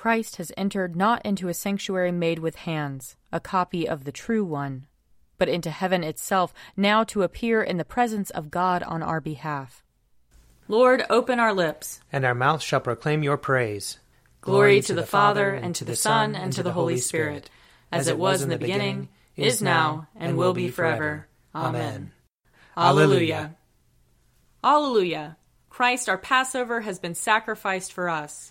Christ has entered not into a sanctuary made with hands, a copy of the true one, but into heaven itself, now to appear in the presence of God on our behalf. Lord, open our lips, and our mouth shall proclaim your praise. Glory to the Father, and to the Son, and to the Holy Spirit, as it was in the beginning, is now, and will be forever. Amen. Alleluia. Alleluia. Christ our Passover has been sacrificed for us.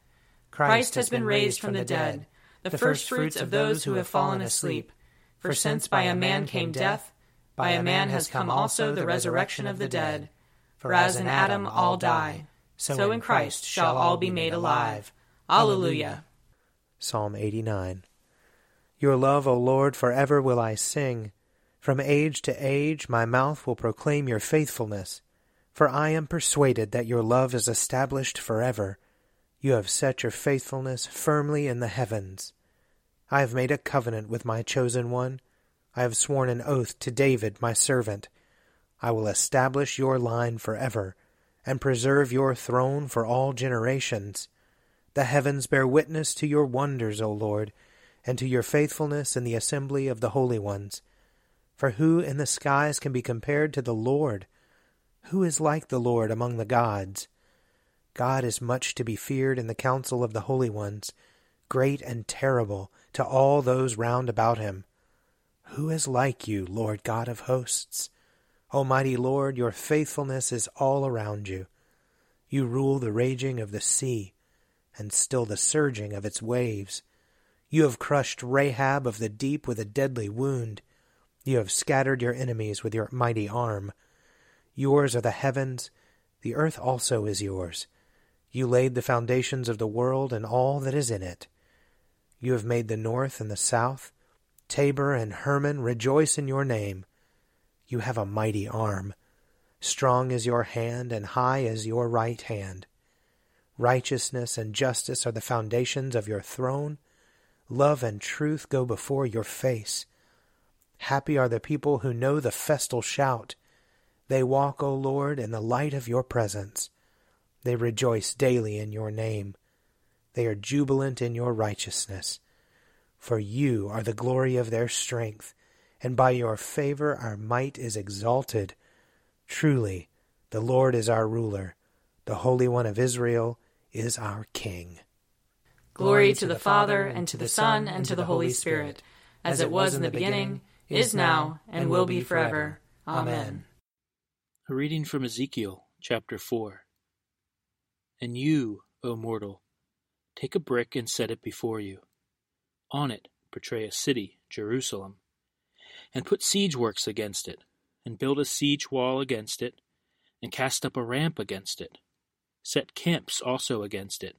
Christ has been raised from the dead, the firstfruits of those who have fallen asleep. For since by a man came death, by a man has come also the resurrection of the dead. For as in Adam all die, so in Christ shall all be made alive. Alleluia. Psalm 89. Your love, O Lord, forever will I sing. From age to age my mouth will proclaim your faithfulness. For I am persuaded that your love is established forever. You have set your faithfulness firmly in the heavens. I have made a covenant with my chosen one. I have sworn an oath to David, my servant. I will establish your line forever, and preserve your throne for all generations. The heavens bear witness to your wonders, O Lord, and to your faithfulness in the assembly of the holy ones. For who in the skies can be compared to the Lord? Who is like the Lord among the gods? God is much to be feared in the council of the holy ones, great and terrible to all those round about him. Who is like you, Lord God of hosts? Almighty Lord, your faithfulness is all around you. You rule the raging of the sea, and still the surging of its waves. You have crushed Rahab of the deep with a deadly wound. You have scattered your enemies with your mighty arm. Yours are the heavens, the earth also is yours. You laid the foundations of the world and all that is in it. You have made the north and the south. Tabor and Hermon rejoice in your name. You have a mighty arm. Strong is your hand, and high is your right hand. Righteousness and justice are the foundations of your throne. Love and truth go before your face. Happy are the people who know the festal shout. They walk, O Lord, in the light of your presence. They rejoice daily in your name. They are jubilant in your righteousness. For you are the glory of their strength, and by your favor our might is exalted. Truly, the Lord is our ruler, the Holy One of Israel is our King. Glory to the Father, and to the Son, and to the Holy Spirit, as it was in the beginning, is now, and will be forever. Amen. A reading from Ezekiel chapter 4. And you, O mortal, take a brick and set it before you. On it portray a city, Jerusalem, and put siege works against it, and build a siege wall against it, and cast up a ramp against it. Set camps also against it,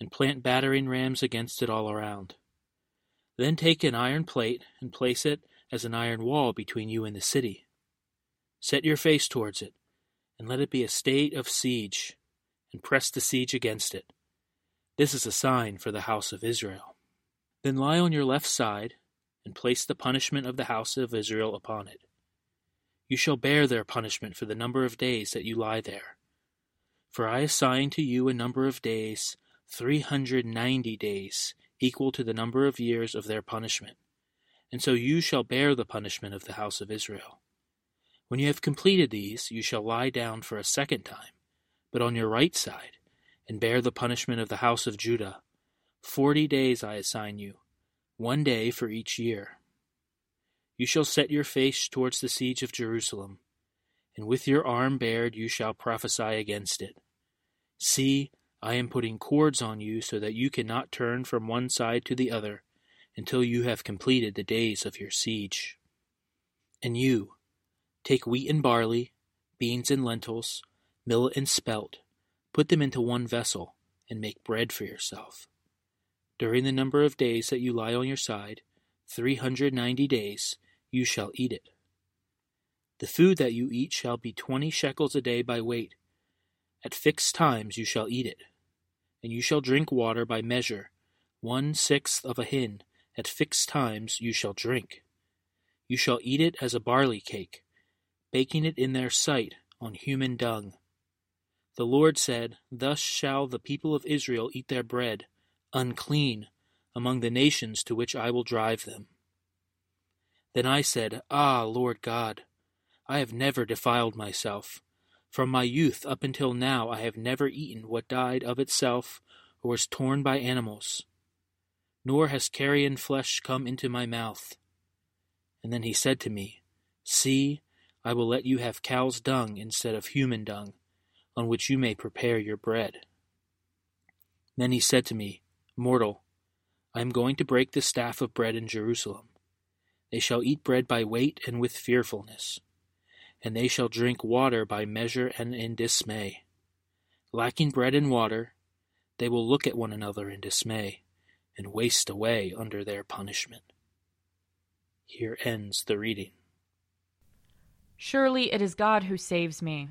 and plant battering rams against it all around. Then take an iron plate and place it as an iron wall between you and the city. Set your face towards it, and let it be a state of siege, and press the siege against it. This is a sign for the house of Israel. Then lie on your left side, and place the punishment of the house of Israel upon it. You shall bear their punishment for the number of days that you lie there. For I assign to you a number of days, three hundred ninety days, equal to the number of years of their punishment. And so you shall bear the punishment of the house of Israel. When you have completed these, you shall lie down for a second time, but on your right side, and bear the punishment of the house of Judah. Forty days I assign you, one day for each year. You shall set your face towards the siege of Jerusalem, and with your arm bared you shall prophesy against it. See, I am putting cords on you so that you cannot turn from one side to the other until you have completed the days of your siege. And you, take wheat and barley, beans and lentils, millet and spelt, put them into one vessel, and make bread for yourself. during the number of days that you lie on your side, three hundred ninety days, you shall eat it. The food that you eat shall be twenty shekels a day by weight. At fixed times you shall eat it. And you shall drink water by measure, one sixth of a hin, at fixed times you shall drink. You shall eat it as a barley cake, baking it in their sight on human dung. The Lord said, Thus shall the people of Israel eat their bread, unclean, among the nations to which I will drive them. Then I said, Ah, Lord God, I have never defiled myself. From my youth up until now I have never eaten what died of itself or was torn by animals, nor has carrion flesh come into my mouth. And then he said to me, See, I will let you have cow's dung instead of human dung, on which you may prepare your bread. Then he said to me, Mortal, I am going to break the staff of bread in Jerusalem. They shall eat bread by weight and with fearfulness, and they shall drink water by measure and in dismay. Lacking bread and water, they will look at one another in dismay, and waste away under their punishment. Here ends the reading. Surely it is God who saves me.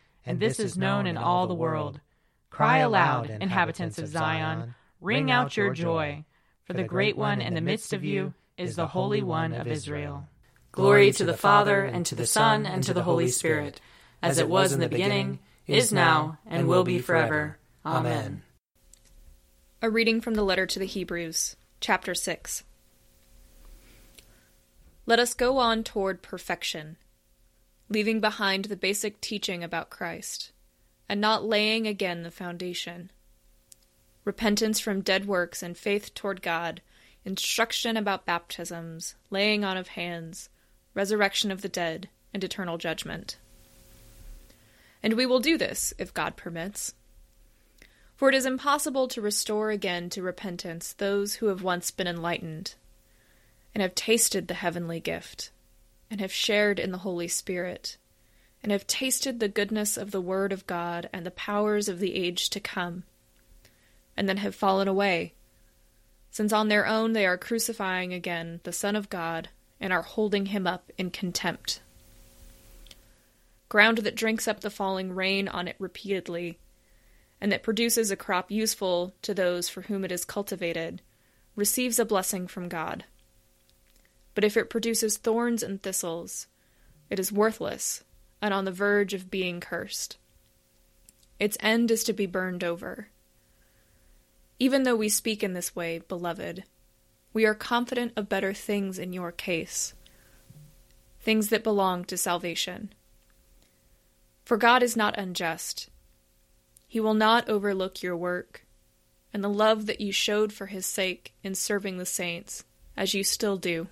and this is known in all the world. Cry aloud, inhabitants of Zion. Ring out your joy, for the great one in the midst of you is the Holy One of Israel. Glory to the Father, and to the Son, and to the Holy Spirit, as it was in the beginning, is now, and will be forever. Amen. A reading from the letter to the Hebrews, chapter 6. Let us go on toward perfection, leaving behind the basic teaching about Christ, and not laying again the foundation repentance from dead works and faith toward God, instruction about baptisms, laying on of hands, resurrection of the dead, and eternal judgment. And we will do this, if God permits. For it is impossible to restore again to repentance those who have once been enlightened, and have tasted the heavenly gift, and have shared in the Holy Spirit, and have tasted the goodness of the Word of God and the powers of the age to come and then have fallen away, since on their own they are crucifying again the Son of God and are holding him up in contempt. Ground that drinks up the falling rain on it repeatedly, and that produces a crop useful to those for whom it is cultivated, receives a blessing from God. But if it produces thorns and thistles, it is worthless and on the verge of being cursed. Its end is to be burned over. Even though we speak in this way, beloved, we are confident of better things in your case, things that belong to salvation. For God is not unjust. He will not overlook your work and the love that you showed for his sake in serving the saints, as you still do.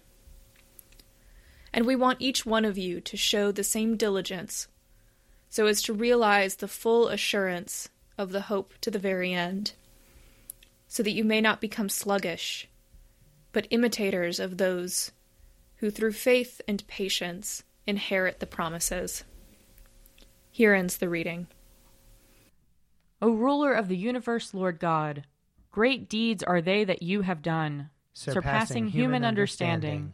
And we want each one of you to show the same diligence so as to realize the full assurance of the hope to the very end so that you may not become sluggish, but imitators of those who through faith and patience inherit the promises. Here ends the reading. O ruler of the universe, Lord God, great deeds are they that you have done, surpassing, human understanding.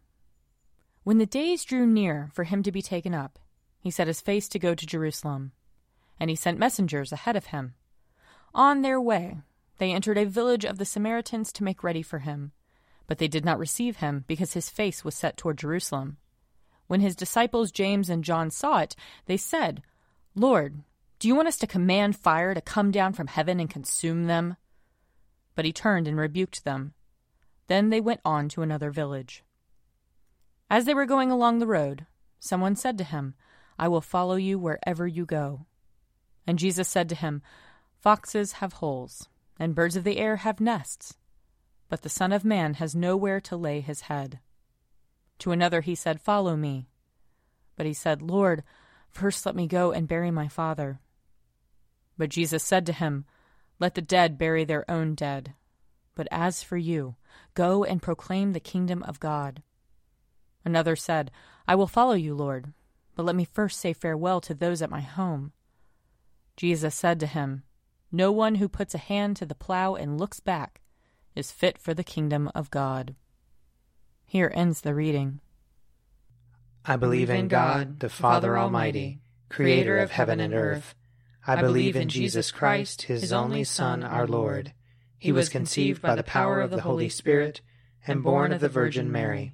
When the days drew near for him to be taken up, he set his face to go to Jerusalem, and he sent messengers ahead of him. On their way, they entered a village of the Samaritans to make ready for him. But they did not receive him, because his face was set toward Jerusalem. When his disciples James and John saw it, they said, Lord, do you want us to command fire to come down from heaven and consume them? But he turned and rebuked them. Then they went on to another village. As they were going along the road, someone said to him, I will follow you wherever you go. And Jesus said to him, Foxes have holes, and birds of the air have nests, but the Son of Man has nowhere to lay his head. To another he said, Follow me. But he said, Lord, first let me go and bury my father. But Jesus said to him, Let the dead bury their own dead. But as for you, go and proclaim the kingdom of God. Another said, I will follow you, Lord, but let me first say farewell to those at my home. Jesus said to him, No one who puts a hand to the plow and looks back is fit for the kingdom of God. Here ends the reading. I believe in God, the Father Almighty, creator of heaven and earth. I believe in Jesus Christ, his only Son, our Lord. He was conceived by the power of the Holy Spirit and born of the Virgin Mary.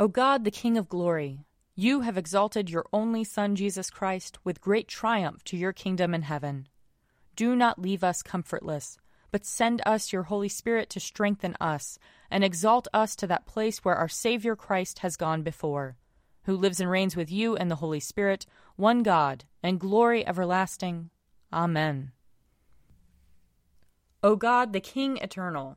O God, the King of glory, you have exalted your only Son, Jesus Christ, with great triumph to your kingdom in heaven. Do not leave us comfortless, but send us your Holy Spirit to strengthen us and exalt us to that place where our Savior Christ has gone before, who lives and reigns with you and the Holy Spirit, one God, and glory everlasting. Amen. O God, the King eternal,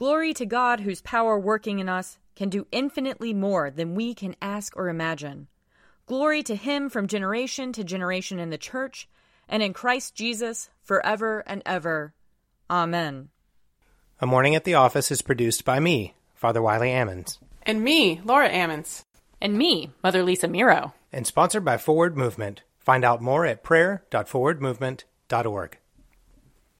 Glory to God, whose power working in us can do infinitely more than we can ask or imagine. Glory to him from generation to generation in the church and in Christ Jesus forever and ever. Amen. A Morning at the Office is produced by me, Father Wiley Ammons, And me, Laura Ammons. And me, Mother Lisa Meirow. and sponsored by Forward Movement. Find out more at prayer.forwardmovement.org.